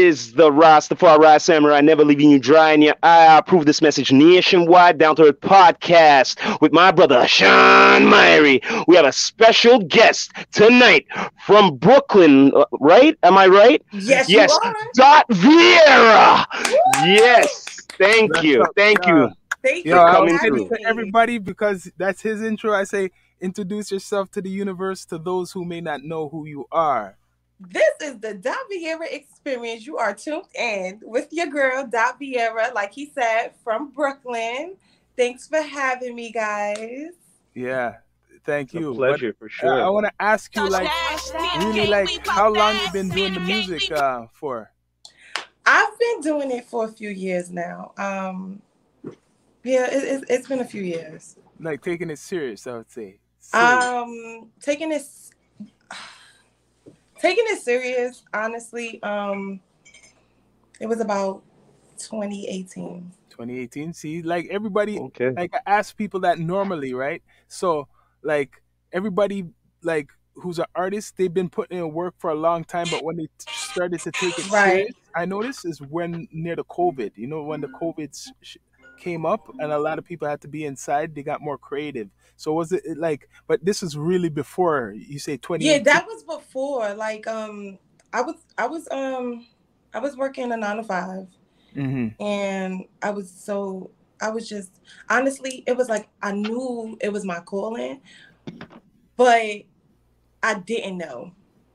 is the Rastafari Samurai, never leaving you dry in your eye. I approve this message nationwide, down to earth podcast with my brother Sean Myrie. We have a special guest tonight from Brooklyn, uh, right? Am I right? Yes, yes. you are. Dot Vieira. Yes. Thank That's you. up, Thank yeah. you. Thank Yo, you I for coming through. to everybody because that's his intro. I say, introduce yourself to the universe to those who may not know who you are. This is the Dot Vieira experience. You are tuned in with your girl, Dot Vieira, like he said, from Brooklyn. Thanks for having me, guys. Yeah, thank It's you. a But, pleasure for uh, sure. I want to ask you, like, really, like, how long you been doing the music uh, for? I've been doing it for a few years now. Um, yeah, it, it, it's been a few years. Like taking it serious, I would say. Serious. Um, taking this, taking it serious. Honestly, um, it was about 2018. 2018. See, like everybody, Okay. like I ask people that normally, right? So, like everybody, like who's an artist, they've been putting in work for a long time, but when they started to take it Right. serious, I noticed is when near the COVID. You know, when the COVID sh- came up and a lot of people had to be inside, they got more creative. So was it like? But this is really before you say 20. Yeah, that was before. Like, um, I was, I was, um, I was working a nine to five, hmm and I was so, I was just honestly, it was like I knew it was my calling, but I didn't know.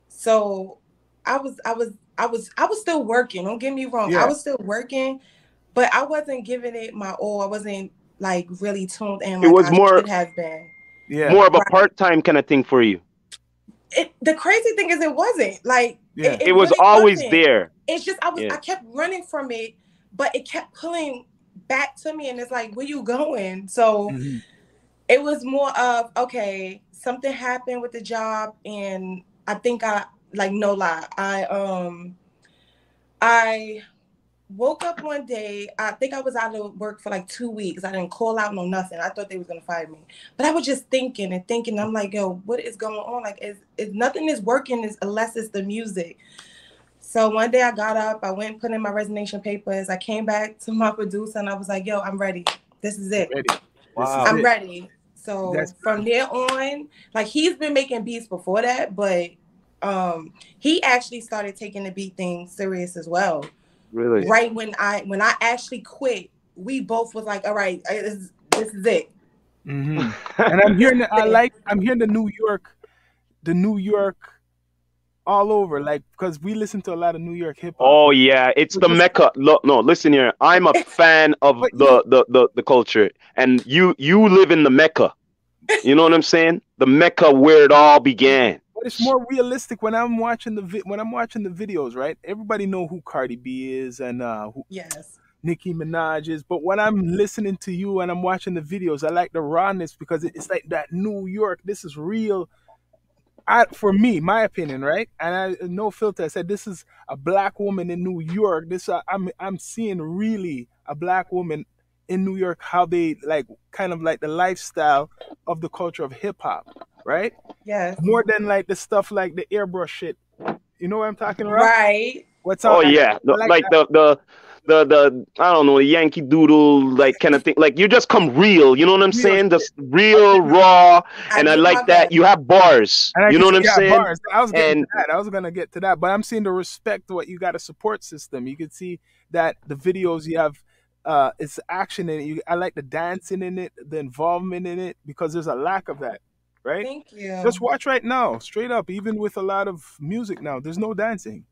So I was, I was, I was, I was still working. Don't get me wrong. Yeah. I was still working, but I wasn't giving it my all. I wasn't like really tuned in. It was I more- should have been. Yeah. More of a part-time kind of thing for you. It, the crazy thing is, it wasn't like Yeah. It, was really always wasn't. there. It's just I was Yeah. I kept running from it, but it kept pulling back to me, and it's like, where you going? So Mhm. it was more of okay, something happened with the job, and I think I like no lie, I um I woke up one day. I think I was out of work for like two weeks. I didn't call out no nothing. I thought they was gonna fire me, but I was just thinking and thinking. I'm like, yo, what is going on? Like, is is nothing is working is, unless it's the music. So one day I got up, I went and put in my resignation papers. I came back to my producer and I was like, yo, I'm ready. This is it. Ready. Wow. I'm it. ready. So That's- from there on, like he's been making beats before that, but um he actually started taking the beat thing serious as well. Really. Right when I when I actually quit, we both was like, all right, uh, this, is- this is it. hmm and I'm hearing the, I like I'm hearing the New York, the New York, all over like because we listen to a lot of New York hip hop. Oh yeah, it's the Just- mecca. Look, no, listen here. I'm a fan of But the, the the the culture, and you you live in the mecca. You know what I'm saying? The mecca where it all began. But it's more realistic when I'm watching the vi- when I'm watching the videos, right? Everybody know who Cardi B is and uh, who Yes. Nicki Minaj is, but when I'm listening to you and I'm watching the videos, I like the rawness because it's like that New York. This is real. I, for me, my opinion, right? And I no filter. I said this is a black woman in New York. This uh, I'm I'm seeing really a black woman in New York. How they like kind of like the lifestyle of the culture of hip hop, right? Yes. More than like the stuff like the airbrush shit. You know what I'm talking about? Right. What's up? Oh up? yeah, The- like like the the the the I don't know the Yankee Doodle like kind of thing. Like you just come real. You know what I'm Real saying? Just real raw, and I like love that. You have bars. And You know what I'm saying? Bars. I was getting And- to that. I was gonna get to that, but I'm seeing the respect. What you got a support system. You can see that the videos you have. Uh, it's action in it. You, I like the dancing in it, the involvement in it, because there's a lack of that, right? Thank you. Just watch right now, straight up. Even with a lot of music now, there's no dancing.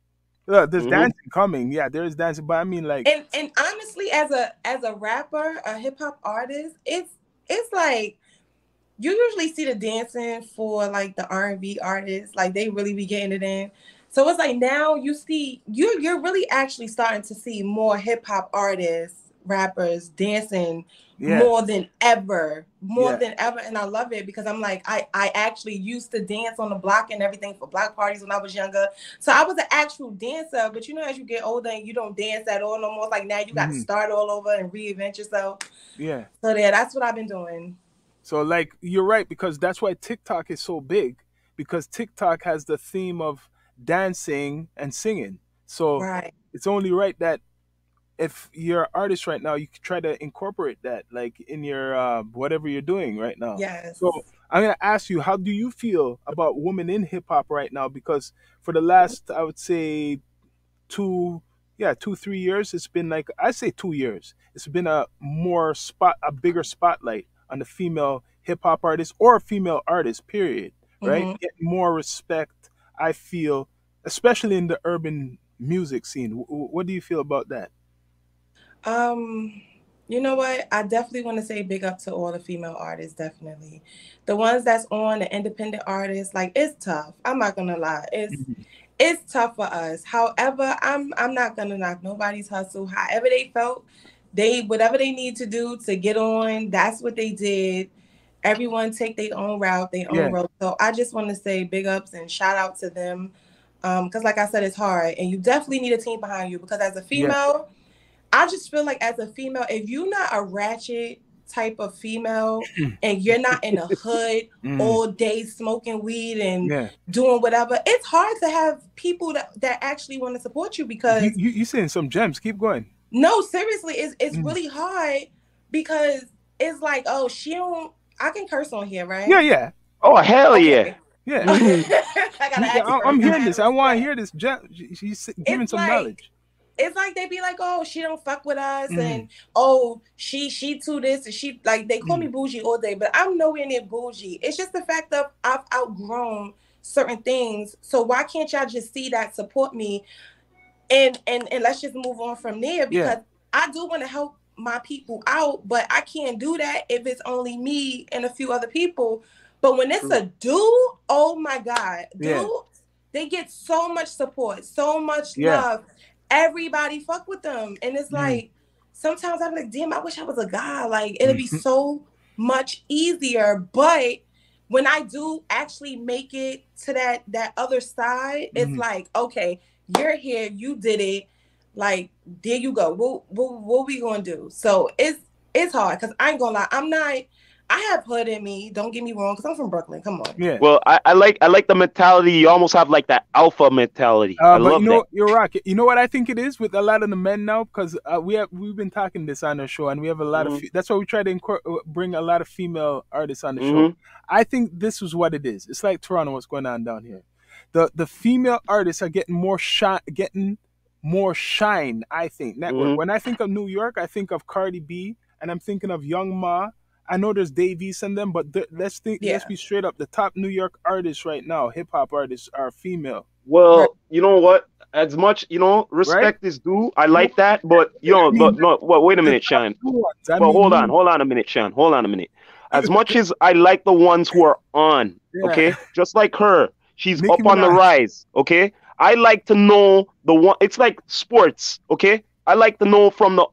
Uh, there's Mhm. dancing coming, yeah. There is dancing, but I mean, like, and and honestly as a as a rapper a hip-hop artist it's it's like you usually see the dancing for like the r&b artists like they really be getting it in so it's like now you see you're you're really actually starting to see more hip-hop artists rappers dancing yeah, more than ever more Yeah. than ever and i love it because i'm like i i actually used to dance on the block and everything for block parties when i was younger so i was an actual dancer but you know as you get older and you don't dance at all no more like now you got to Mhm. start all over and reinvent yourself yeah. so yeah that's what i've been doing So like you're right because that's why TikTok is so big because TikTok has the theme of dancing and singing. So Right. it's only right that if you're an artist right now, you could try to incorporate that, like in your uh, whatever you're doing right now. Yes. So I'm gonna ask you, how do you feel about women in hip hop right now? Because for the last, I would say, two, yeah, two three years, it's been like I say two years. It's been a more spot, a bigger spotlight on the female hip hop artist or female artist. Period. Right, Mhm. get more respect. I feel, especially in the urban music scene. W- what do you feel about that? Um, you know what? I definitely want to say big up to all the female artists, definitely. The ones that's on the independent artists, like it's tough. I'm not gonna lie. It's it's tough for us. However, I'm I'm not gonna knock nobody's hustle. However they felt, they whatever they need to do to get on, that's what they did. Everyone take their own route, their own Yeah. road. So I just want to say big ups and shout out to them. Um, because like I said, it's hard and you definitely need a team behind you because as a female, I just feel like as a female, if you're not a ratchet type of female and you're not in a hood Mm, all day smoking weed and yeah, doing whatever, it's hard to have people that, that actually want to support you because you, you you saying some gems. Keep going. no, seriously, it's it's Mm. really hard because it's like, oh, she don't I can curse on here, right? Yeah, yeah, Oh hell yeah! Okay. yeah. I gotta ask Yeah, you I- I'm hearing this. I want to hear this. Gem, she- she's giving It's some like- knowledge. It's like they be like, oh, she don't fuck with us, Mhm. and oh, she she too this and she like they call me bougie all day, but I'm nowhere near bougie. It's just the fact of I've outgrown certain things. So why can't y'all just see that, support me, and and and let's just move on from there because Yeah. I do want to help my people out, but I can't do that if it's only me and a few other people. But when it's a dude, oh my god, dudes, Yeah. they get so much support, so much Yeah. love. Everybody fuck with them, and it's Mhm. like sometimes I'm like, damn, I wish I was a guy. Like it'd be Mhm. so much easier. But when I do actually make it to that that other side, it's Mhm. like, okay, you're here, you did it. Like there you go. What what, what we gonna do? So it's it's hard because I ain't gonna lie. I'm not. I have hood in me. Don't get me wrong, because I'm from Brooklyn. Come on. Yeah. Well, I, I like I like the mentality. You almost have like that alpha mentality. Uh, I but love you know, that. you're right. You know what I think it is with a lot of the men now, because uh, we have we've been talking this on the show, and we have a lot of. Mhm. Fe- that's why we try to incor- uh, bring a lot of female artists on the show. Mhm. I think this is what it is. It's like Toronto. What's going on down here? The the female artists are getting more shine, getting more shine. I think network. Mhm. When I think of New York, I think of Cardi B, and I'm thinking of Young Ma. I know there's Davies and them, but th- let's think. Let's be straight up. The top New York artists right now, hip hop artists, are female. Well, Right. you know what? As much you know, respect is due. I like that, but you know, but no. Well, wait a minute, Sean. New ones. I Well, hold on, hold on a minute, Sean. Hold on a minute. As much as I like the ones who are on, Yeah. okay, just like her, she's Nicki up on the rise, okay. I like to know the one. It's like sports, okay. I like to know from the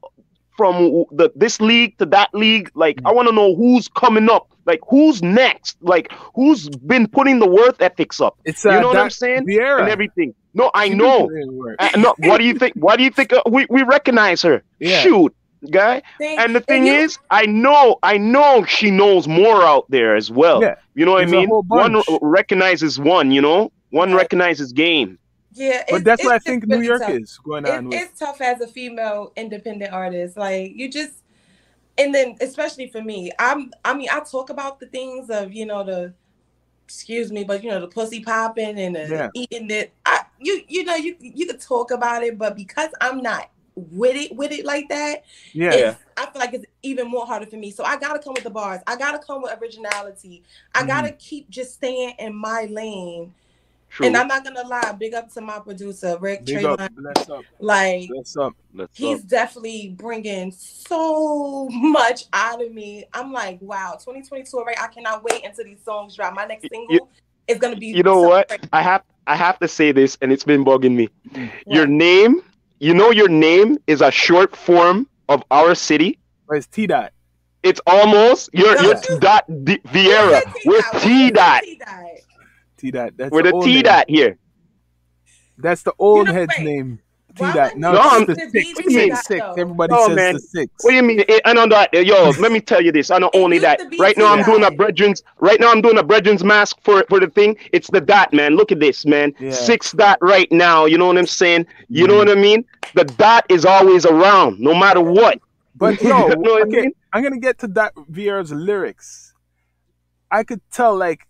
from the this league to that league. Like I want to know who's coming up. Like who's next? Like who's been putting the worth ethics up? It's uh, You know what I'm that saying? Vieira. And everything. No, I She know. did the work. Uh, no, what do you think? What do you think? Uh, we we recognize her. Yeah. Shoot, guy. Thing- And the thing you- is, I know, I know she knows more out there as well. Yeah. You know what I There's a mean? One r- recognizes one. You know, one Right. recognizes game. Yeah, But that's what I think New York tough. is going on It, with. it's tough as a female independent artist. Like you just, and then especially for me, I'm. I mean, I talk about the things of you know the, excuse me, but you know the pussy popping and the Yeah. eating it. I you you know you you could talk about it, but because I'm not with it with it like that, Yeah. I feel like it's even more harder for me. So I gotta come with the bars. I gotta come with originality. I gotta Mm-hmm. keep just staying in my lane. True. And I'm not gonna lie, big up to my producer Rick Big Trayvon. up. Bless up. Like Bless up. Let's he's go. definitely bringing so much out of me. I'm like, wow, 2022 already. I cannot wait until these songs drop. My next single You- is gonna be. You know what? crazy. I have I have to say this, and it's been bugging me. Your name, you know, your name is a short form of our city. But it's T dot. It's almost you're No, you're dot D- Vieira. Who We're T dot. T-Dot? That's We're the old T name. dot here. That's the old know, head's wait. name. See Why that? would No, No, I'm- the the six, beats six, that, six. though? Everybody Oh, says man. the six. What do you mean? Eh, And on that, eh, yo, let me tell you this. And not It only that, right now I'm doing a T-Dot. brethren's. Right now I'm doing a brethren's mask for for the thing. It's the dot, man. Look at this, man. Yeah. Six dot right now. You know what I'm saying? You know Mhm. what I mean? The dot is always around, no matter what. But You no, know what I okay, mean? I'm gonna get to that Vieira's lyrics. I could tell like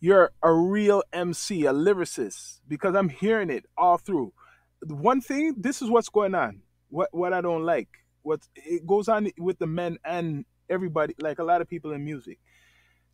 you're a real MC, a lyricist, because I'm hearing it all through. One thing, this is what's going on. What what I don't like. What it goes on with the men and everybody, like a lot of people in music.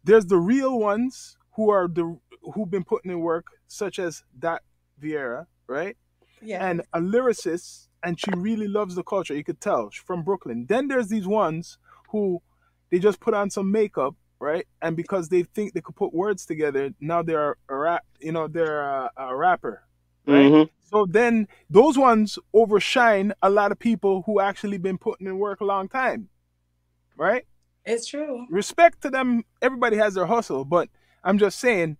There's the real ones who are the who've been putting in work, such as that Vieira, right? Yeah. and a lyricist, and she really loves the culture. You could tell she's from Brooklyn. Then there's these ones who they just put on some makeup, right? And because they think they could put words together, now they're a rap. You know, they're a, a rapper. Right? Mhm. So then those ones overshine a lot of people who actually been putting in work a long time, right? it's true. respect to them. Everybody has their hustle, but I'm just saying,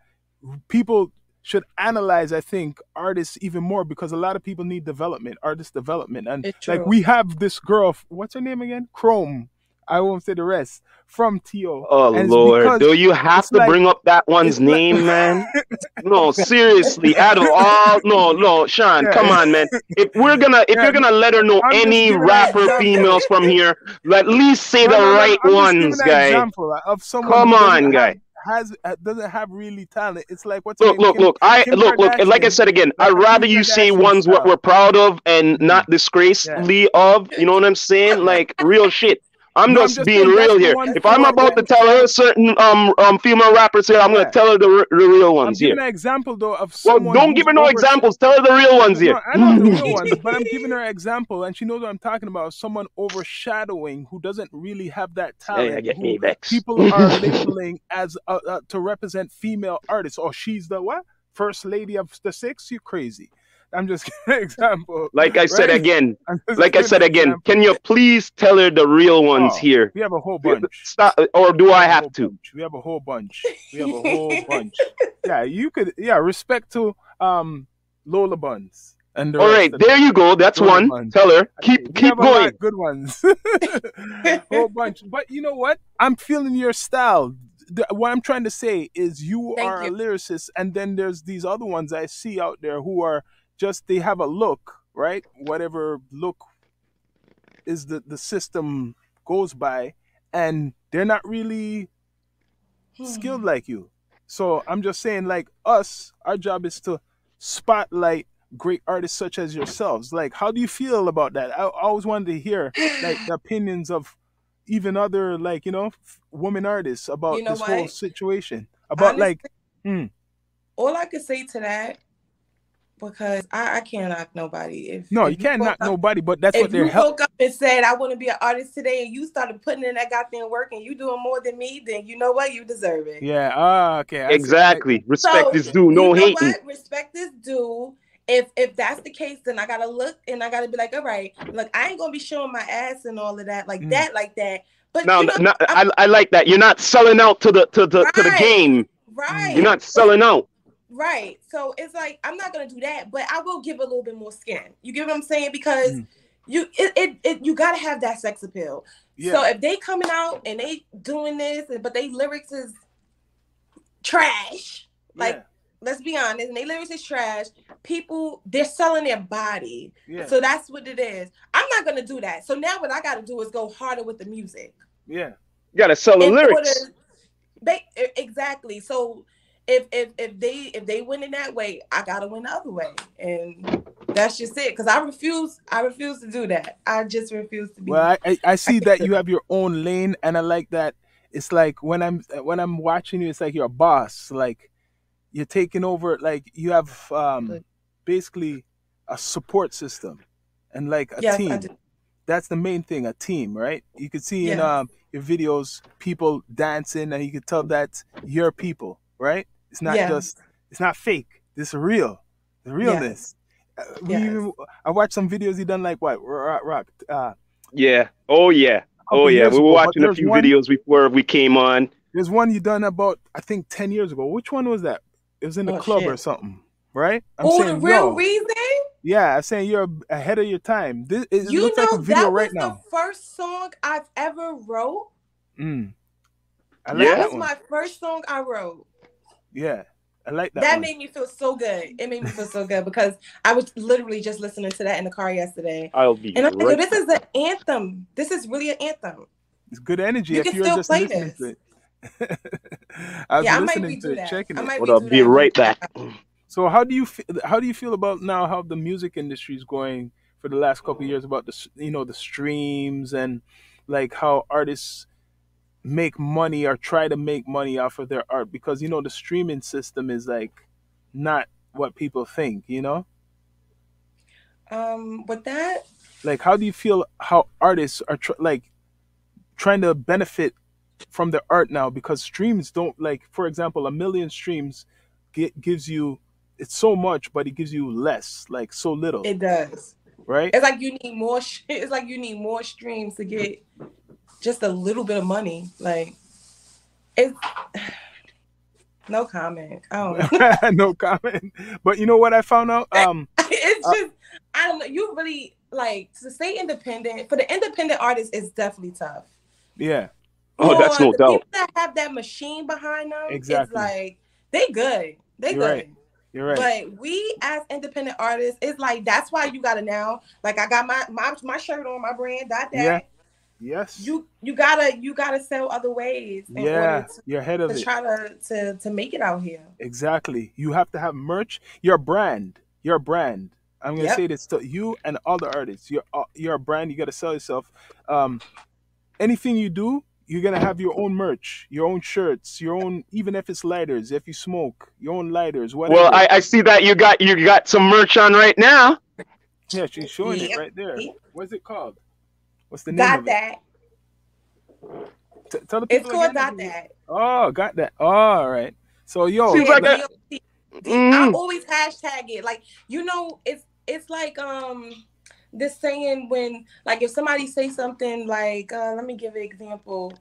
people should analyze. I think artists even more because a lot of people need development, artist development, and like we have this girl. What's her name again? Chrome. I won't say the rest. From To. Oh And Lord, do you have to like- bring up that one's it's like- name, man? No, seriously, out of all, no, no, Sean, Yeah. come on, man. If we're gonna, if Yeah, you're gonna let her know I'm any rapper example. females from here, at least say the right I'm ones, guy. Example of someone Come on, guy. have- Has uh, doesn't have really talent. It's like what's Look, look, Kim- look. I Kim look, look. Like I said again, Like I'd rather Kim you say Kardashian ones what we're proud of and not disgracefully of. You know what I'm saying? Like real shit. I'm No, I'm just just being real here. If I'm about to tell her certain um um female rappers here, I'm Yeah. gonna tell her the, r- the real I'm ones here. giving an example though of Well, don't give her no over- examples. Tell her the real ones here. No, I know the real ones, but I'm giving her an example, and she knows what I'm talking about. Someone overshadowing who doesn't really have that talent. Hey, get me vexed. People are labeling as uh, uh, to represent female artists, or she's the what? First lady of the six? You crazy? I'm just giving an example. Like I said again, like I said an again, example. can you please tell her the real ones Oh, here? We have a whole bunch. Stop, or do We I a have to? bunch. We have a whole bunch. We have a whole bunch. Yeah, you could. Yeah, respect to um Lola Buns and the All rest right, of them. there you go. That's Lola one. Buns. Tell her. We Keep keep have a lot going. good ones. whole bunch. But you know what? I'm feeling your style. The- what I'm trying to say is you Thank are a lyricist, and then there's these other ones I see out there who are just they have a look, right? Whatever look is the the system goes by, and they're not really Hmm. skilled like you. So I'm just saying, like us, our job is to spotlight great artists such as yourselves. Like, how do you feel about that? I, I always wanted to hear like the opinions of even other like you know f- women artists about You know this whole situation. About like, hmm, all I could say to that, because I, I can't knock nobody. If no, if you can't knock up- nobody, but that's what they're If you help. woke up and said I want to be an artist today, and you started putting in that goddamn work, and you doing more than me, then you know what? You deserve it. Yeah. Ah. Okay. I see. Exactly. Respect So, is due. No you know hating. Respect is due. If if that's the case, then I gotta look and I gotta be like, all right, look, I ain't gonna be showing my ass and all of that like Mm. that, like that. But no, you know, now I'm- I, I like that. You're not selling out to the to the to the game. right, You're not selling out. Right. So it's like I'm not gonna do that, but I will give a little bit more skin. You get what I'm saying? Because Mm. you it, it, it you gotta have that sex appeal. Yeah. So if they coming out and they doing this, but they lyrics is trash, like yeah. let's be honest, and they lyrics is trash. People they're selling their body, Yeah. so that's what it is. I'm not gonna do that. So now what I got to do is go harder with the music. yeah. You gotta sell the In lyrics. order- they exactly. So if if if they if they win in that way, I gotta win the other way, and that's just it. Because I refuse, I refuse to do that. I just refuse to be. Well, I, I, I see think that that- you have your own lane, and I like that. It's like when I'm when I'm watching you, it's like you're a boss. Like you're taking over. Like you have um, basically a support system, and like a yes, I team. do. That's the main thing. A team, right? You could see in um, your videos people dancing, and you could tell that's your people, right? It's not Yes. just. It's not fake. This is real. The realness. Uh, we Yes. even- I watched some videos you done like what rock, rock uh, Yeah. Oh yeah. Oh yeah. We were ago, watching a few one- videos before we came on. There's one you done about I think ten years ago. Which one was that? It was in the Oh, club shit. or something, right? I'm Oh, the real yo, reason. Yeah, I'm saying you're ahead of your time. This it You looks know like a video that right was now. the first song I've ever wrote. Mm. I like Yeah. That that was one. my first song I wrote. Yeah, I like that, That, one. made me feel so good. It made me feel so good because I was literally just listening to that in the car yesterday. I'll be And I'm right thinking, this is an anthem. This is really an anthem. It's good energy You if can you're still just play listening this. to it. I was yeah, I might listening to it, that. checking I it. might Well, I'll be that. right back. So how do you fe- how do you feel about now how the music industry is going for the last couple of years about the you know the streams and like how artists make money or try to make money off of their art because you know the streaming system is like not what people think, you know? Um, with that, Like how do you feel how artists are tr- like trying to benefit from their art now because streams don't like for example a million streams get, gives you it's so much but it gives you less like so little it does. right It's like you need more. Sh- it's like you need more streams to get just a little bit of money. Like it's no comment. I don't know. no comment but you know what i found out um it's Uh, just I don't know. You really like to stay independent for the independent artist is definitely tough. yeah Oh, that's For no the doubt. People that have that machine behind them, Exactly. it's like they good. They You're good. right. you're right But we as independent artists, it's like that's why you gotta now. Like I got my my, my shirt on, my brand, dot that. Yeah. Yes. You you gotta you gotta sell other ways in yeah order you're ahead of to, to it. try to, to to make it out here. exactly. You have to have merch your brand your brand. I'm gonna Yep. say this to you and all the artists. You're uh, you're a brand you gotta sell yourself um anything you do you're gonna have your own merch your own shirts your own even if it's lighters if you smoke your own lighters whatever. Well, I, I see that you got you got some merch on right now. yeah she's showing it right there. What's it called what's the name Got that. T- tell the It's called again. Got That. oh got that all right so yo Yeah, like but a- you- I Mm. always hashtag it. Like you know, it's it's like um this saying when like if somebody say something like uh let me give an example.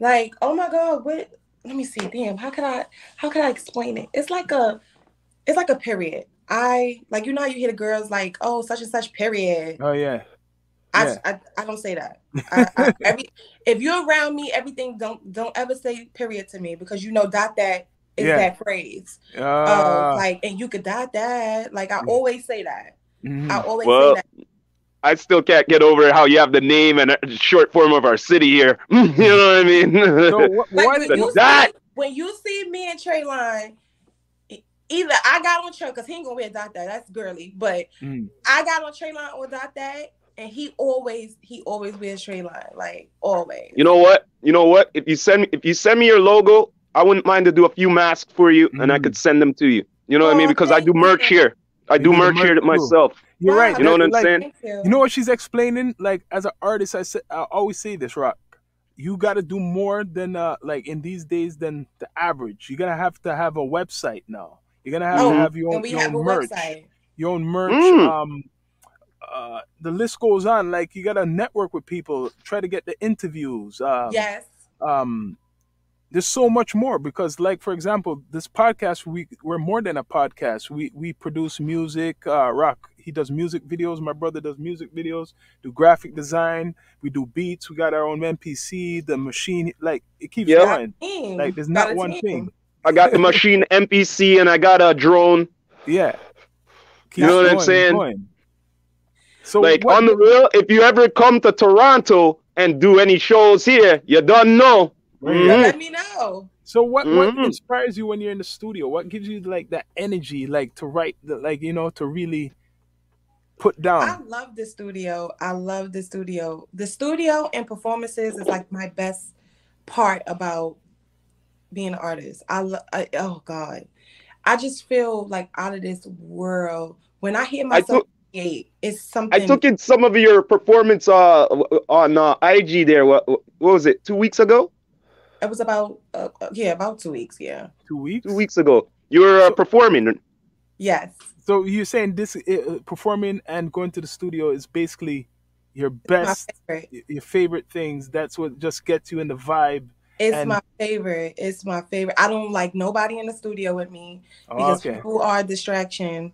Like, oh my god, what let me see, damn, how can I how can I explain it? It's like a it's like a period. I like you know how you hear the girls like, oh such and such period. oh yeah I, Yeah. I I don't say that. I, I, every if you're around me, everything don't don't ever say period to me because you know dot that is Yeah. that phrase. uh, Uh, like, and you could dot that. Like, I Mm. always say that. mhm. I always Well, say that. I still can't get over how you have the name and a short form of our city here. you know what I mean? so what, Like, what when, you dot. see, when you see me and Trey Line, either I got on Trey because he ain't gonna wear dot that. That's girly. But Mm. I got on Trey Line or dot that, and he always he always wears Trey Line. Like always. you know what? You know what? If you send me if you send me your logo, I wouldn't mind to do a few masks for you, and I Mm. could send them to you. You know what I mean? Oh, Because I do merch you. here. I do do the merch here too. myself. you're right You know what I'm like, saying? You. You know what she's explaining? Like as an artist, I say I always say this, Rock. You got to do more than uh like in these days than the average. You're gonna have to have a website now. You're gonna have Oh, to have your own, we your have a own merch, website. your own merch. Mm. Um, uh, the list goes on. Like you gotta network with people, try to get the interviews. Um, Yes. um there's so much more because like for example this podcast we we're more than a podcast we we produce music uh rock he does music videos my brother does music videos do graphic design we do beats we got our own mpc the machine like it keeps Yeah. going Team. like there's Got not one team. thing I got the machine MPC and I got a drone. yeah You know what I'm going, saying? Going. so like what- on the real, if you ever come to Toronto and do any shows here, you don't know. Right. Yeah, Mhm. let me know. So what what Mhm. inspires you when you're in the studio? What gives you like that energy, like to write, the, like you know, to really put down? I love the studio. I love the studio. The studio and performances is like my best part about being an artist. I, lo- I oh god, I just feel like out of this world. When I hear I myself took create, it's something. I took in some of your performance uh on uh, IG there. What what was it? Two weeks ago? It was about uh, uh, yeah, about two weeks. Yeah. Two weeks. Two weeks ago. You were uh, performing. Yes. So you're saying this uh, performing and going to the studio is basically your best, favorite. your favorite things. That's what just gets you in the vibe. It's And- my favorite. It's my favorite. I don't like nobody in the studio with me Oh, because okay. people are a distraction.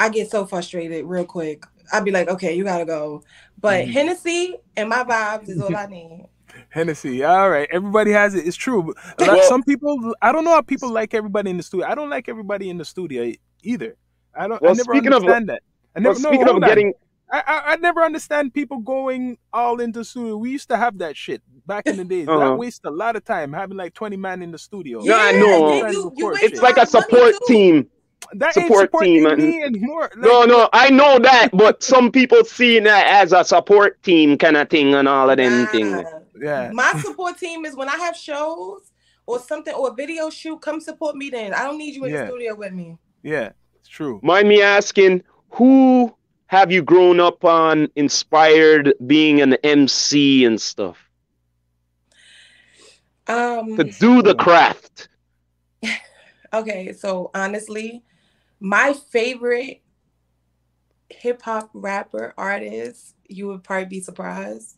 I get so frustrated real quick. I'd be like, okay, you gotta go. But Mhm. Hennessy and my vibes is all I need. Hennessy. All right. Everybody has it. It's true. A lot- some people, I don't know how people like everybody in the studio. I don't like everybody in the studio either. I don't. I Well, never speaking of- understand that. I never. no, speaking hold of on. getting, I, I I never understand people going all into studio. We used to have that shit back in the days. Uh-huh. That wastes a lot of time having like twenty man in the studio. Yeah, I know. then you, you It's waste it's like a lot of money, support team. That support ain't supporting team, and- me anymore. Like, No, no, I know that, but some people see that as a support team kind of thing and all of them Nah. things. Yeah. My support team is when I have shows or something or a video shoot, come support me then. I don't need you in Yeah. the studio with me. Yeah. It's true. Mind me asking, who have you grown up on, inspired being an MC and stuff Um to do the craft? okay, so honestly, my favorite hip hop rapper artist, you would probably be surprised,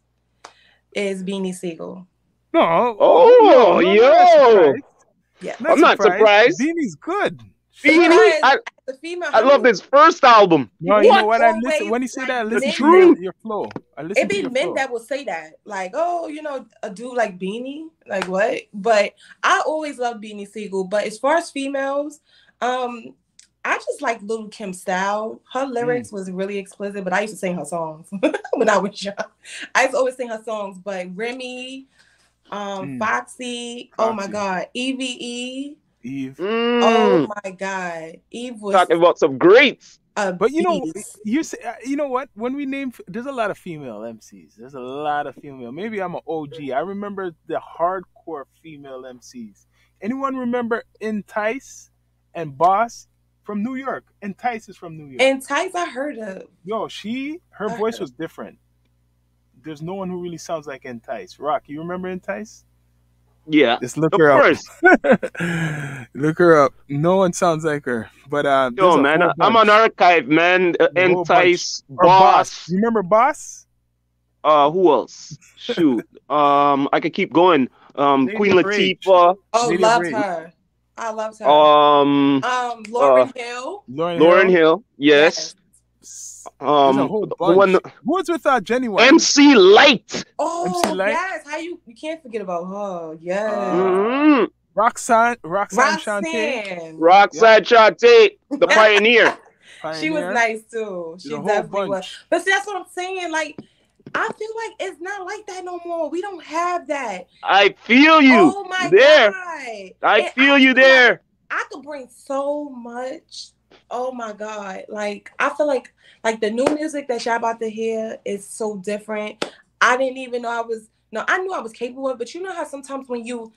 is Beanie Sigel. No. Oh, no, no, yo. not. Yeah. I'm not surprised. Beanie's good. Beanie, Because I, The female I love this first album. No, you know What what? I listen when you say like, that. I listen men- to your, your flow. I listen it to be your men flow. that will say that like oh you know a dude like beanie like what but i always love beanie sigel but as far as females um i just like little kim style her lyrics Mm. was really explicit but i used to sing her songs when i was young i used to always sing her songs but remy um Mm. foxy oh my god eve Eve. oh Mm, my god eve was talking about some greats. a But you know, you say, uh, you know what? When we name, there's a lot of female MCs. There's a lot of female. Maybe I'm an OG. I remember the hardcore female MCs. Anyone remember Entice and Boss from New York? And Entice is from New York. and Tights I heard of. Yo, she, her I voice heard. was different. There's no one who really sounds like Entice. Rock, you remember Entice? Yeah, Just look of her course. up. look her up. No one sounds like her. But uh, Yo, man, I'm an archive, man. Uh, Entice, Or Boss. You remember Boss? Uh, who else? Shoot. um, I could keep going. Um, Lady Queen of Rage. Latifah. Oh, Lady of loved her. I loved her. Um, um, Lauryn Hill. Lauryn, Lauryn Hill. Hill. Yes. There's Um, a whole the bunch. one Who was with uh, Jenny White? MC Lyte. Oh MC Lyte? yes, how you you can't forget about her. Yes. Mhm. Roxanne, Roxanne Shante. Roxanne. Roxanne Shante, the pioneer. She was nice too. She There's a definitely was. But see, that's what I'm saying. Like, I feel like it's not like that no more. We don't have that. I feel you oh my there. god. I And feel you like there. I could bring so much. Oh my god! Like I feel like like the new music that y'all about to hear is so different. I didn't even know I was. No, I knew I was capable of, but you know how sometimes when you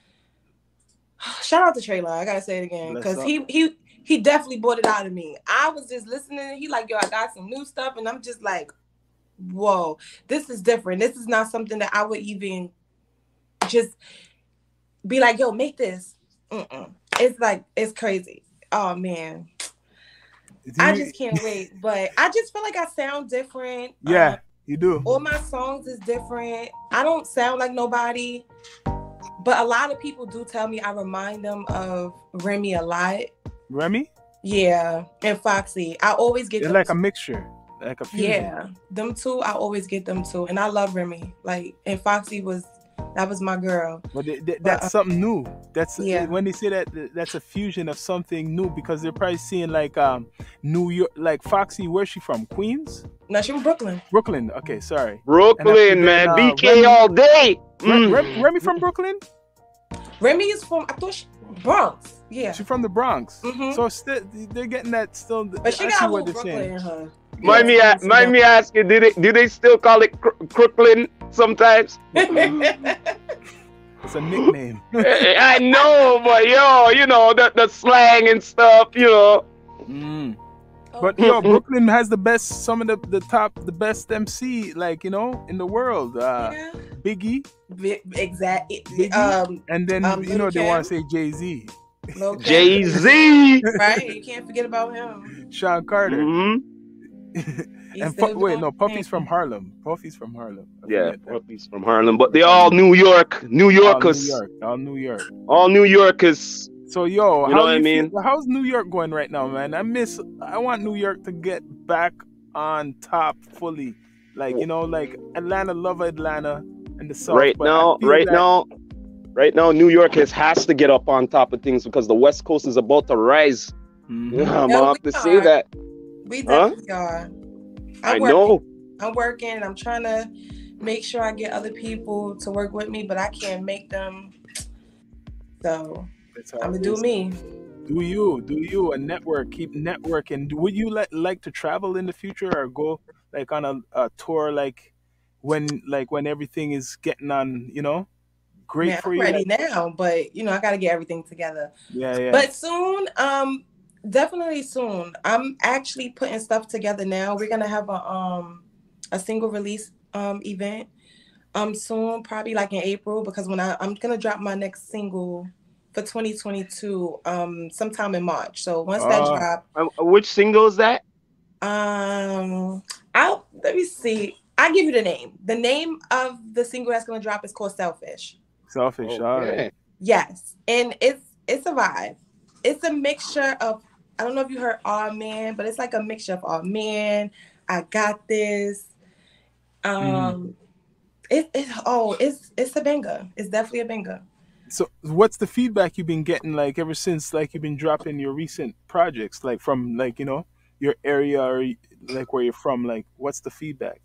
shout out to Trayla, I gotta say it again because he he he definitely bought it out of me. I was just listening. He like, yo, I got some new stuff, and I'm just like, whoa, this is different. This is not something that I would even just be like, yo, make this. Mm-mm. It's like it's crazy. Oh man, Do I just can't wait. But I just feel like I sound different. Yeah, Um, you do. all my songs is different. I don't sound like nobody, but a lot of people do tell me I remind them of Remy a lot. Remy? Yeah, and Foxy. I always get It's like a mixture, like a yeah, them two. I always get them two, and I love Remy. Like, and Foxy was that was my girl. But th- th- But, that's uh, something new. That's yeah. when they say that that's a fusion of something new because they're probably seeing like um New York, like Foxy. Where's she from? Queens, No, she from Brooklyn. Brooklyn. Okay, sorry. Brooklyn, man. uh, BK Remy- all day. Mm. Rem- Remy from Brooklyn. Remy is from I thought she, Bronx. Yeah, She's from the Bronx. Mhm. So still, they're getting that still. but she I got see a what Brooklyn saying. in her. Mind me, Yeah, a- mind me asking, do they do they still call it Cro- Crooklyn sometimes? It's a nickname. I know, but yo, you know the the slang and stuff, you know. Mm. Oh, But yo, Brooklyn has the best, some of the the top, the best MC, like you know, in the world. Uh, yeah. Biggie, Exactly. Biggie? Um, and then Um, you know Lil' they want to say Jay Z, Jay Z. Right, you can't forget about him. Shawn Carter, hmm He's and Pu- wait, no, Puffy's from Harlem. Puffy's from Harlem. I Yeah, forget that. Puffy's from Harlem, but they all New York, New All New Yorkers, York, all New York. all New Yorkers. So yo, You how know what I you feel- mean? how's New York going right now, man? I miss. I want New York to get back on top fully. Like you know, like Atlanta, love Atlanta and the South. right now, right that- now, right now, New York has has to get up on top of things because the West Coast is about to rise. Mhm. I'm No, gonna have we to say that. We Huh? definitely are. I I'm working. know. I'm working. I'm trying to make sure I get other people to work with me, but I can't make them. So I'm gonna do me. Do you? Do you? A network. Keep networking. Would you like like to travel in the future or go like on a, a tour like when like when everything is getting on? You know, great Man, for I'm you. ready now, but you know I got to get everything together. Yeah, yeah. But soon, um, definitely soon. I'm actually putting stuff together now. We're gonna have a um a single release um event um soon, probably like in April, because when I I'm gonna drop my next single for 2022 um sometime in March. So once that Ah. drop, Uh, which single is that? um, I'll let me see. I give you the name. The name of the single that's gonna drop is called Selfish. Selfish. All right. Yes, and it's it's a vibe. It's a mixture of I don't know if you heard "All Man," but it's like a mixture of "All Man," "I Got This." Um, it it oh it's it's a banger. It's definitely a banger. So, what's the feedback you've been getting like ever since like you've been dropping your recent projects, like from like you know your area or like where you're from? Like, what's the feedback?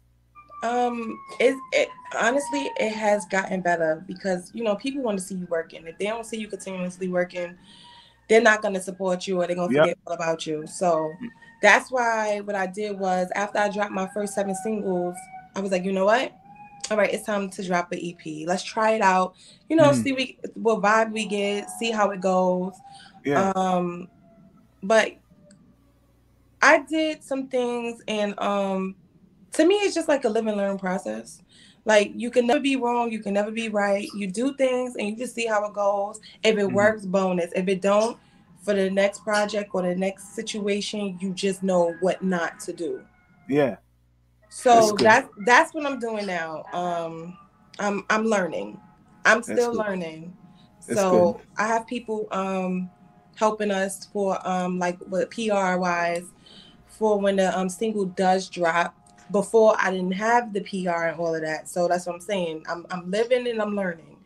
Um, it it honestly it has gotten better because you know people want to see you working. If they don't see you continuously working, they're not going to support you or they're going to Yep. forget all about you. So that's why what I did was after I dropped my first seven singles, I was like, you know what? All right, it's time to drop an EP. Let's try it out. You know, Mm. see we what vibe we get, see how it goes. Yeah. Um, but I did some things, and um, to me, it's just like a live and learn process. Like you can never be wrong, you can never be right. You do things, and you just see how it goes. If it Mhm. works, bonus. If it don't, for the next project or the next situation, you just know what not to do. yeah. So good. that's that's what I'm doing now. Um, I'm I'm learning. I'm still learning. That's so I have people um helping us for um like with PR wise for when the um single does drop. Before I didn't have the PR and all of that. So that's what I'm saying. I'm I'm living and I'm learning.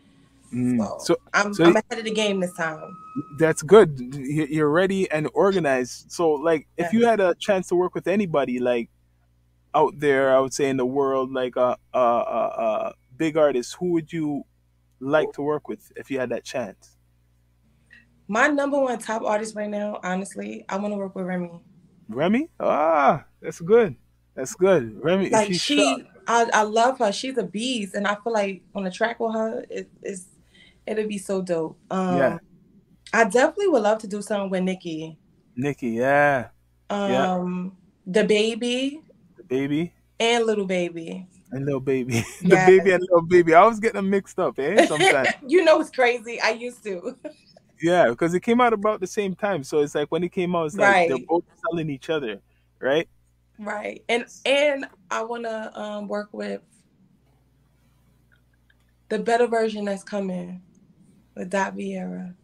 Mm. So, So I'm so I'm ahead of the game this time. that's good. You- You're ready and organized. So, like, if you had a chance to work with anybody, like out there, I would say in the world, like a a, a, a big artist, who would you like to work with if you had that chance? My number one top artist right now, honestly, I want to work with Remy. Remy? Ah, that's good. That's good. Remy, like she. I, I love her she's a beast and i feel like on a track with her it, it's it'll be so dope um Yeah. i definitely would love to do something with nikki Nikki, yeah, Yeah. um DaBaby the baby and little baby and little baby, the Yes. baby and little baby. I always get them mixed up, eh? Sometimes, you know it's crazy i used to yeah, because it came out about the same time. So it's like when it came out, it's like they're both selling each other, right? Right and and i want to um work with the better version that's coming with dot vieira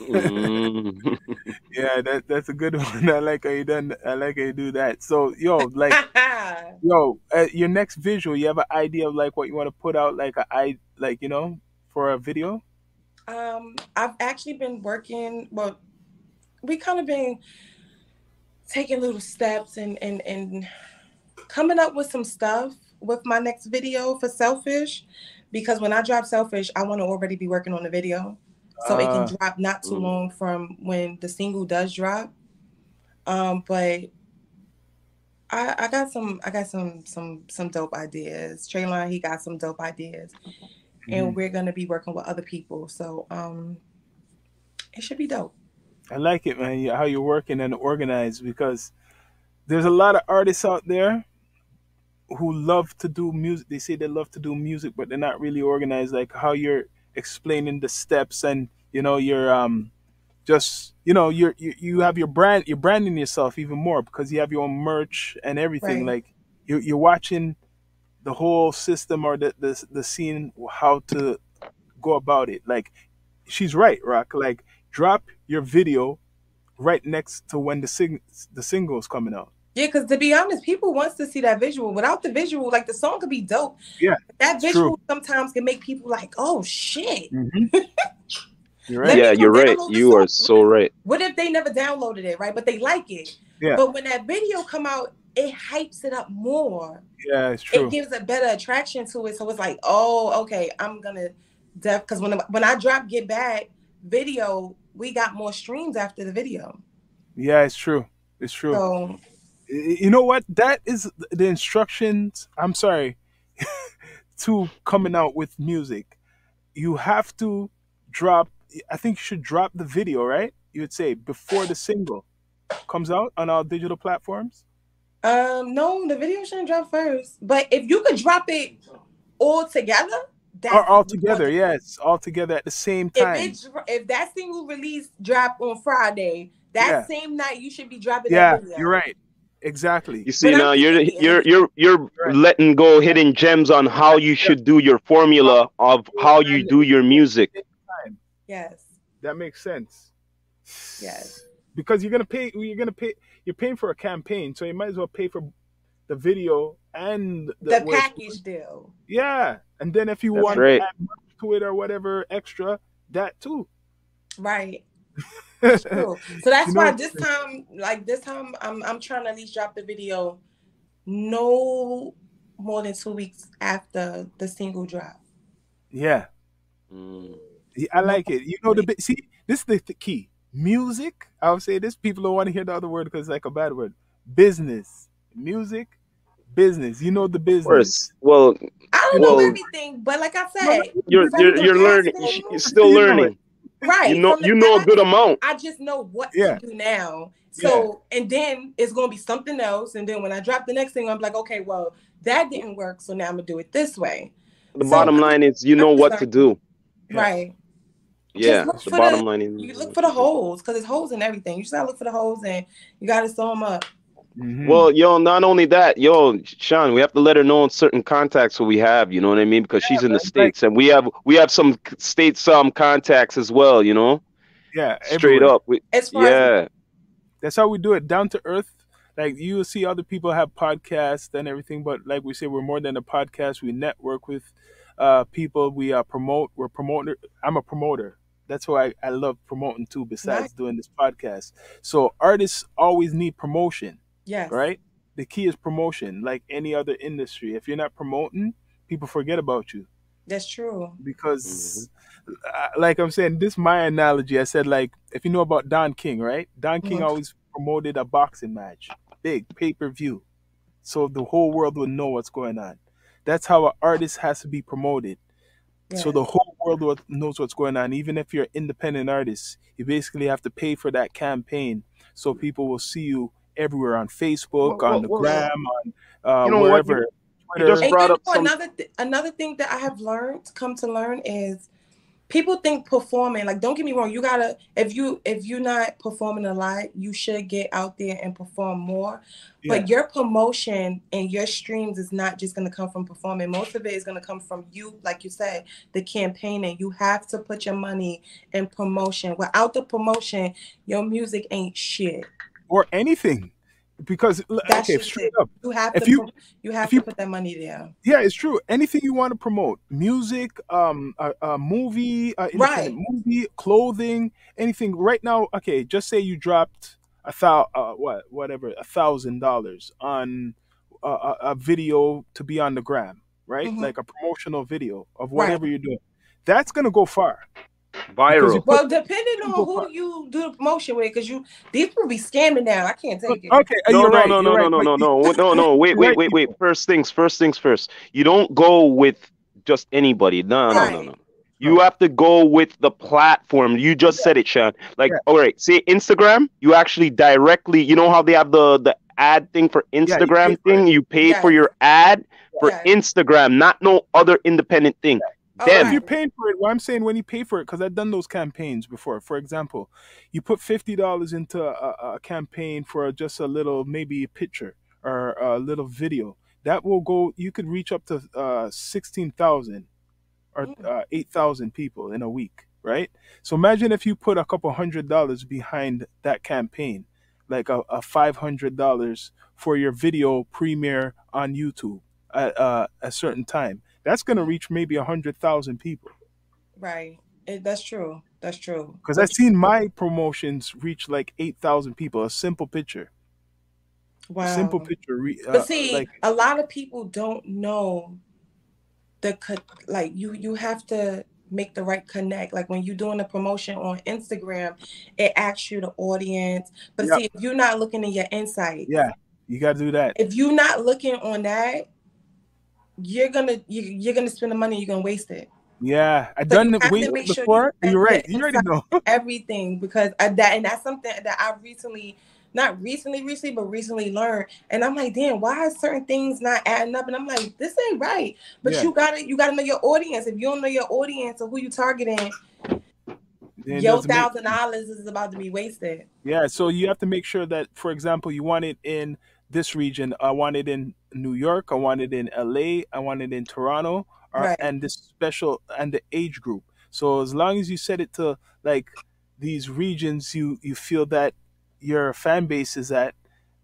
Mm. Yeah, that that's a good one. I like how you done. I like how you do that. So, yo, like, yo, uh, your next visual, you have an idea of like what you want to put out, like a I, like you know, for a video. Um, I've actually been working. Well, we kind of been taking little steps and and and coming up with some stuff with my next video for Selfish, because when I drop Selfish, I want to already be working on the video, so it Ah. can drop not too Mm. long from when the single does drop. Um, but I I got some I got some some some dope ideas. Traylon he got some dope ideas and Mhm. we're gonna be working with other people. So um, it should be dope. I like it, man. How you're working and organized because there's a lot of artists out there who love to do music. They say they love to do music, but they're not really organized. Like how you're explaining the steps and you know you're um just you know you're you, you have your brand you're branding yourself even more because you have your own merch and everything Right. like you you're watching the whole system or the, the the scene how to go about it like she's right rock like drop your video right next to when the sing the single is coming out. Yeah, because to be honest, people wants to see that visual. Without the visual, like the song could be dope. Yeah, that visual true. sometimes can make people like, oh shit. Mm-hmm. You're right. Yeah, you're right. download the You are song. so right. What if they never downloaded it, right? But they like it. Yeah. But when that video come out, it hypes it up more. Yeah, it's true. It gives a better attraction to it. So it's like, oh, okay, I'm gonna def because when when I drop Get Back video, we got more streams after the video. Yeah, it's true. It's true. So you know what? That is the instructions. I'm sorry to coming out with music. You have to drop. I think you should drop the video, right? You would say before the single comes out on all digital platforms. um no, the video shouldn't drop first. But if you could drop it all together, that's Or all together, yes, all together at the same If time. if that single release drop on Friday, that Yeah. same night you should be dropping Yeah, that video. you're right. Exactly. You see But I'm now, you're you're you're you're Right. letting go hidden gems on how you should do your formula of how you do your music. Yes. That makes sense. Yes. Because you're gonna pay. You're gonna pay. You're paying for a campaign, so you might as well pay for the video and the, The package deal. Yeah, and then if you That's want right. to add to it or whatever extra, that too. Right. True. So that's You know why what- this time, like this time, I'm I'm trying to at least drop the video no more than two weeks after the single drop. yeah, Mm. Yeah, I like it. You know the. See, this is the, the key. Music. I would say this. People don't want to hear the other word because it's like a bad word. Business. Music. Business. You know the business. Worse. Well, I don't know Well- everything, but like I said, you're you're you're learning. You're still You know learning. right? You know you know a good amount. I just know what Yeah. to do now. So and then it's gonna be something else. And then when I drop the next thing, I'm like, okay, well, that didn't work, so now I'm gonna do it this way. The So- bottom line is you know what to do. Right. Yeah. The bottom the- line is You look for the holes because there's holes in everything. You just gotta look for the holes and you gotta sew them up. Mhm. Well, yo, not only that, yo, Sean, we have to let her know in certain contacts who we have. You know what I mean? Because she's in the man, like- states, and we have we have some c- states um contacts as well. You know, yeah. straight everywhere. up. We, As far as yeah, That's how we do it, down to earth. Like you will see other people have podcasts and everything, but like we say, we're more than a podcast. We network with uh, people. We uh, promote. We're promoter. I'm a promoter. That's why I, I love promoting too. Besides Nice. doing this podcast, so artists always need promotion, yes. right? The key is promotion, like any other industry. If you're not promoting, people forget about you. That's true. because uh, like i'm saying this is my analogy. I said like if you know about don king right? Don king Mhm. always promoted a boxing match. Big pay-per-view. So the whole world will know what's going on. That's how an artist has to be promoted. So the whole world knows what's going on. Even if you're an independent artist you basically have to pay for that campaign. So people will see you everywhere on facebook Well, on the well, gram on uh, you know what, wherever you Twitter. just And brought you up know, some- another th- another thing that I have learned, come to learn, is people think performing. Like, don't get me wrong, you gotta if you if you're not performing a lot, you should get out there and perform more. Yeah. But your promotion and your streams is not just gonna come from performing. Most of it is gonna come from you, like you said, the campaigning. You have to put your money in promotion. Without the promotion, your music ain't shit. Or anything because That's okay straight it. up You have If to you- you have if you- put that money there. Yeah, it's true. Anything you want to promote, music, um, a, a movie, a independent movie, clothing, anything. Right now, okay, just say you dropped a thou, uh, what, whatever, a thousand dollars on a, a, a video to be on the gram, right? Mhm. Like a promotional video of Right. whatever you're doing. That's gonna go far. Viral. Well, depending on who you do the promotion with, because you these people be scamming now. I can't take it. Okay, No, you're no, right, no, you're no, right, no, but no, you- no, no, no. Wait, wait, wait, wait. First things, first things first. You don't go with just anybody. No, no, no, no. You have to go with the platform. You just said it, Sean. Like, Yeah. all right, see Instagram. You actually directly. You know how they have the the ad thing for Instagram pay for thing. You pay for your ad for Yes. Instagram, not no other independent thing. All them. If you're paying for it, well, I'm saying when you pay for it, because I've done those campaigns before. For example, you put fifty dollars into a, a campaign for just a little, maybe a picture or a little video. That will go. You could reach up to uh, sixteen thousand or uh, eight thousand people in a week right? So imagine if you put a couple hundred dollars behind that campaign, like a, a five hundred dollars for your video premiere on YouTube at uh, a certain time. That's going to reach maybe a hundred thousand people. Right. It, that's true. That's true. Because I've seen my promotions reach like eight thousand people. A simple picture. Wow. A simple picture. Re- uh, But see, like a lot of people don't know the like you you have to make the right connect. Like when you're doing a promotion on Instagram, it asks you the audience. But Yep. see, if you're not looking at your insight, yeah, you got to do that. if you're not looking on that, you're gonna you, you're gonna spend the money. You're gonna waste it. Yeah, I So done it way make sure you before. You're right. You already know. everything because I, that and that's something that I recently not recently recently but recently learned and I'm like damn why are certain things not adding up and I'm like this ain't right but Yeah. you gotta you gotta know your audience if you don't know your audience or who you targeting Then your thousand dollars is about to be wasted Yeah, so you have to make sure that, for example, you want it in this region. I want it in New York. I want it in LA. I want it in Toronto. Or, Right. And this special and the age group. So as long as you set it to like these regions, you you feel that your fan base is at,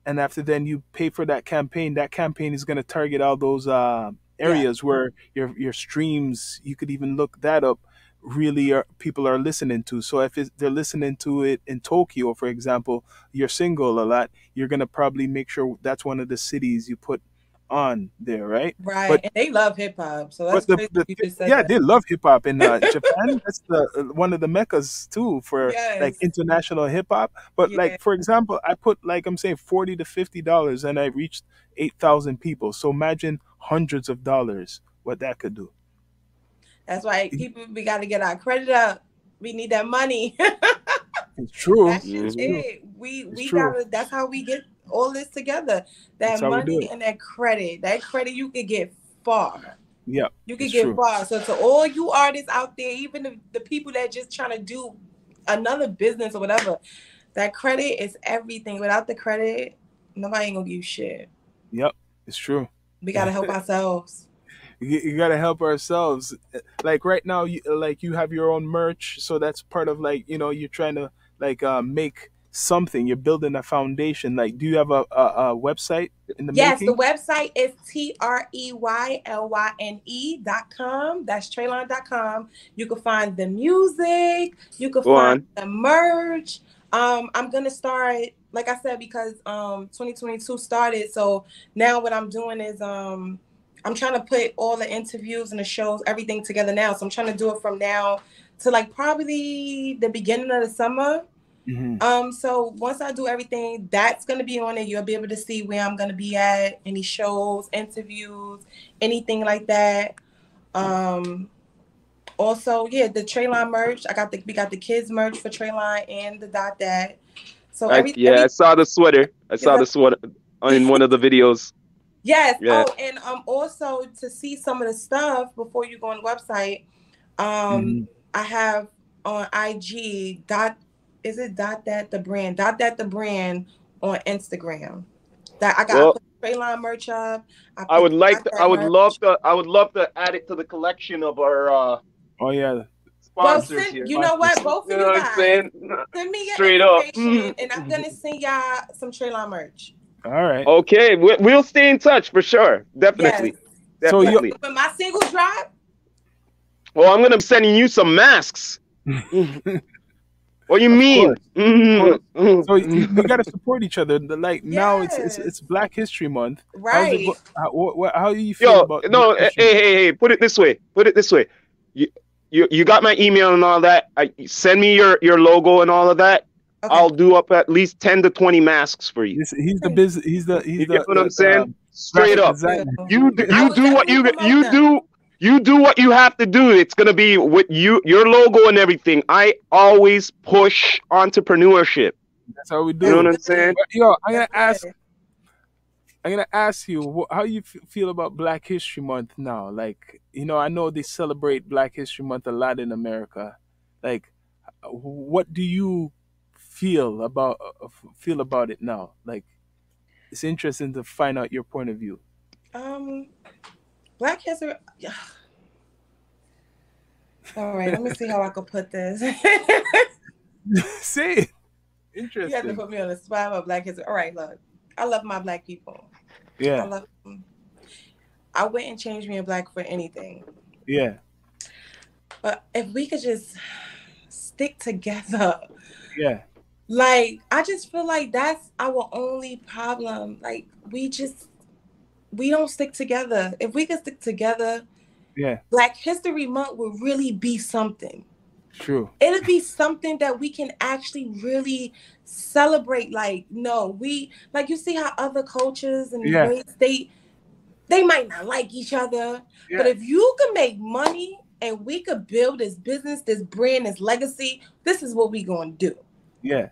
and after then you pay for that campaign. That campaign is going to target all those uh, areas where your your streams. You could even look that up. Really, are, people are listening to. So if it's, they're listening to it in Tokyo, for example, you're single a lot, you're gonna probably make sure that's one of the cities you put on there, right? right But- and they love hip-hop so that's the, the you just said yeah, that. they love hip hop in uh, Japan. That's the uh, one of the meccas too for like international hip hop. But Yeah. like for example, I put like I'm saying forty to fifty dollars, and I reached eight thousand people. So imagine hundreds of dollars what that could do. That's why people we got to get our credit up we need that money It's true. That's it. We It's we true. gotta. That's how we get all this together. That do money and that credit. That credit you could get far. Yeah, You could get true. far. So to all you artists out there, even the, the people that just trying to do another business or whatever, that credit is everything. Without the credit, nobody ain't gonna give you shit. yep, it's true. We gotta help ourselves. You, you gotta help ourselves like right now you like you have your own merch so that's part of like you know you're trying to like uh, make something you're building a foundation like do you have a, a, a website in the Yes, making the website is T R E Y L Y N E dot com. That's Treylyne dot com. You can find the music, you can Go find the merch. Um, I'm gonna start, like I said, because um 2022 started. So now what I'm doing is um I'm trying to put all the interviews and the shows, everything together now. So I'm trying to do it from now to like probably the beginning of the summer. Mhm. Um, so once I do everything, that's gonna be on it. You'll be able to see where I'm gonna be at, any shows, interviews, anything like that. Um, also, yeah, the Treylyne merch. I got the we got the kids merch for Treylyne and the dot that. So I, every, yeah, I saw the sweater. I saw Yeah. the sweater in one of the videos. Yes. Yeah. Oh, and um also to see some of the stuff before you go on the website. Um, Mhm. I have on IG dot is it dot that the brand dot that the brand on Instagram. That I got Well- I put merch up. I put would like to, I would merch. love to I would love to add it to the collection of our uh oh yeah Well, send, here. you know what? Both of You you, know what I'm guys saying? send me your Straight up. information, Mm. and I'm gonna send y'all some Treylyne merch. All right Okay, we, we'll stay in touch for sure. Definitely. Yes. So you- Definitely. When my single drop, well, I'm gonna be sending you some masks. what do you mean? Mhm. Mhm. so we gotta support each other The- like now it's, it's it's black history month How's it right? go- how, what, what, how do you feel Yo, about no, hey, hey, hey, put it this way. Put it this way. You, you, you got my email and all that. I send me your your logo and all of that. Okay. I'll do up at least ten to twenty masks for you. He's, he's the biz he's the he's You the, get what I'm the, saying? um, Straight up. designer. You do, you do what you you promote do you do what you have to do. It's gonna be with you your logo and everything. I always push entrepreneurship. that's how we do You know what I'm saying? Yo i'm gonna ask. I'm gonna ask you how you feel about Black History Month now. Like, you know, I know they celebrate Black History Month a lot in America. Like, what do you feel about uh, feel about it now? Like, it's interesting to find out your point of view. Um, Black History. All right, let me see how I can put this. see, interesting. you have to put me on the spot about black history. All right, look, I love my black people. Yeah, I love them. I wouldn't change being black for anything. yeah, But if we could just stick together, yeah, like I just feel like that's our only problem. Like we just we don't stick together. If we could stick together, yeah. Black History Month would really be something. True. It'd be something that we can actually really celebrate. Like, no, we like you see how other cultures and Yeah. race they they might not like each other, Yeah. but if you can make money and we could build this business, this brand, this legacy, this is what we gonna do. Yeah,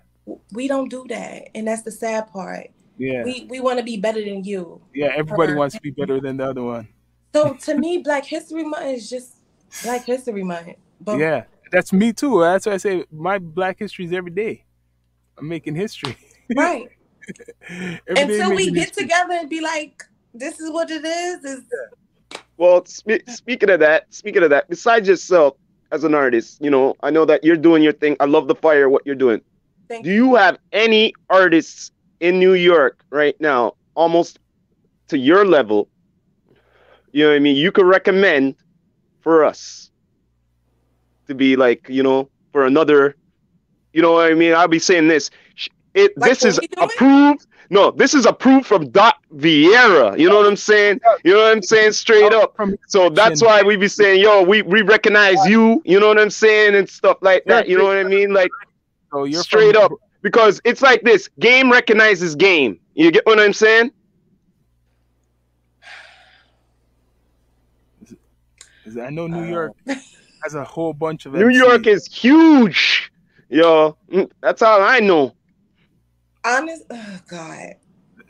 We don't do that, and that's the sad part. yeah, We we want to be better than you. yeah. Everybody Or- wants to be better than the other one. So to me, Black History Month is just Black History Month. But Yeah, that's me too. That's why I say my Black history is every day. I'm making history. right. Every day Until we get history. together and be like, this is what it is. Is Well, spe- speaking of that, speaking of that, besides yourself as an artist, you know, I know that you're doing your thing. I love the fire, what you're doing. Thank Do you have any artists in New York right now, almost to your level? You know what I mean? You could recommend for us to be like, you know, for another, you know what I mean? I'll be saying this. It Like this is approved. No, this is approved from Dot Viera. You know what I'm saying? You know what I'm saying? Straight up. So that's why we be saying, yo, we, we recognize you, you know what I'm saying, and stuff like that. You know what I mean? Like so you're straight from, up. because it's like this game recognizes game. You get what I'm saying? I know New Uh, York has a whole bunch of New MCs. York is huge. Yo, mm, that's all I know. honest. Oh God,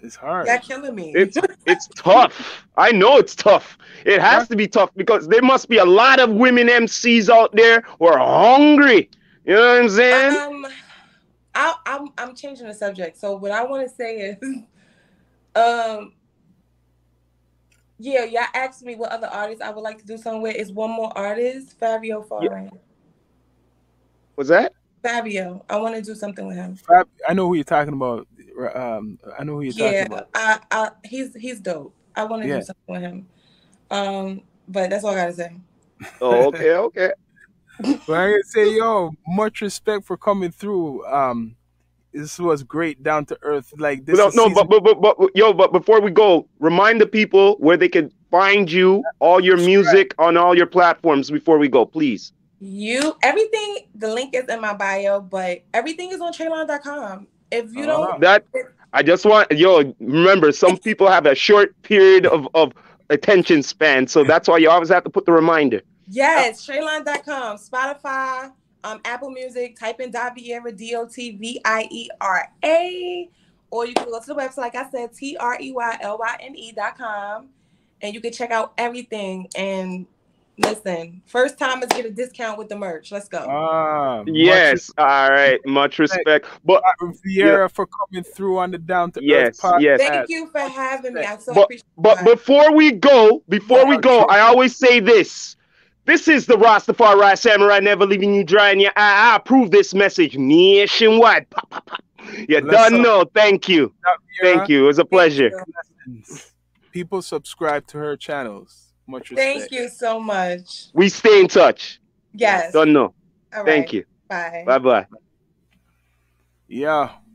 It's hard. you're killing me. It's it's tough. I know it's tough. It has to be tough because there must be a lot of women MCs out there who are hungry. You know what I'm saying? um, I, I'm I'm changing the subject. So what I want to say is, um, yeah, y'all asked me what other artists I would like to do something with. Is one more artist, Fivio Foreign. Was that? Fivio, I want to do something with him. Fab- I know who you're talking about. Um, I know who you're Yeah, talking about. I, I, he's he's dope. I want to Yeah. do something with him. Um, but that's all I gotta say. Oh, okay, okay. But I gotta say, yo, much respect for coming through. Um, this was great, down to earth. Like this. no, no, but, but but but yo, but before we go, remind the people where they can find you, all your music on all your platforms before we go, please. You everything the link is in my bio, but everything is on Treylyne.com. If you Ah. don't That I just want yo, remember some people have a short period of, of attention span, so that's why you always have to put the reminder. Yes, Treylyne.com, Spotify, um, Apple Music, type in Dot Viera, D-O-T-V-I-E-R-A, or you can go to the website, like I said, E T-R-E-Y-L-Y-N-E dot com, and you can check out everything. And listen, first timers get a discount with the merch. Let's go. Ah, much Yes, all right, much respect. But respect, Viera for coming through on the down to Yes, earth podcast. yes. Thank you for having me. I so But- appreciate But it. before we go, before we go, I always say this. This is the Rastafari Samurai, never leaving you dry in your eye. I approve this message nationwide. Pop, pop, pop. You Bless done up. know. Thank you. Thank you. It was a pleasure. People subscribe to her channels. Much respect. Thank you so much. We stay in touch. Yes. Done know. All Thank right. you. Bye. Bye bye. Yeah.